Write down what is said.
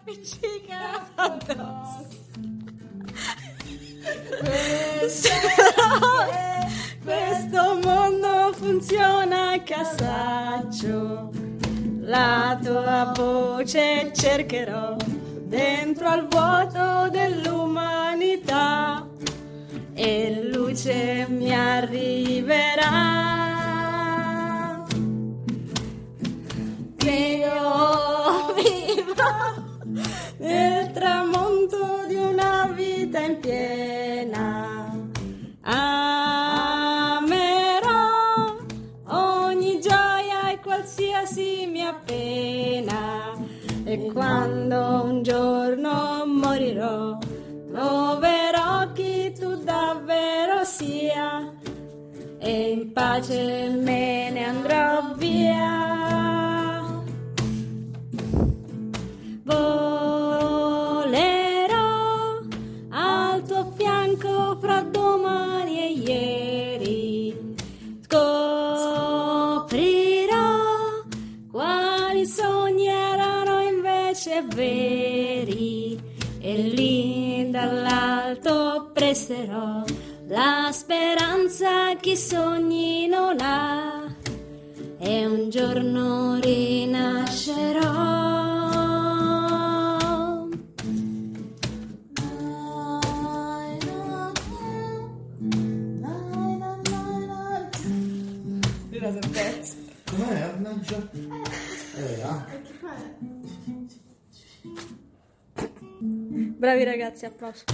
appiccica addosso. Questo mondo funziona casaccio. La tua voce cercherò dentro al vuoto dell'umanità e luce mi arriverà. Che io vivrò nel tramonto di una vita in piena. Amerò ogni gioia e qualsiasi mia pena. E quando un giorno morirò, troverò chi tu davvero sia. E in pace me invece veri. E lì dall'alto presterò la speranza chi sogni non ha. E un giorno rinascerò. Com'è? Mannaggia. Eh, ah. Bravi ragazzi, applauso.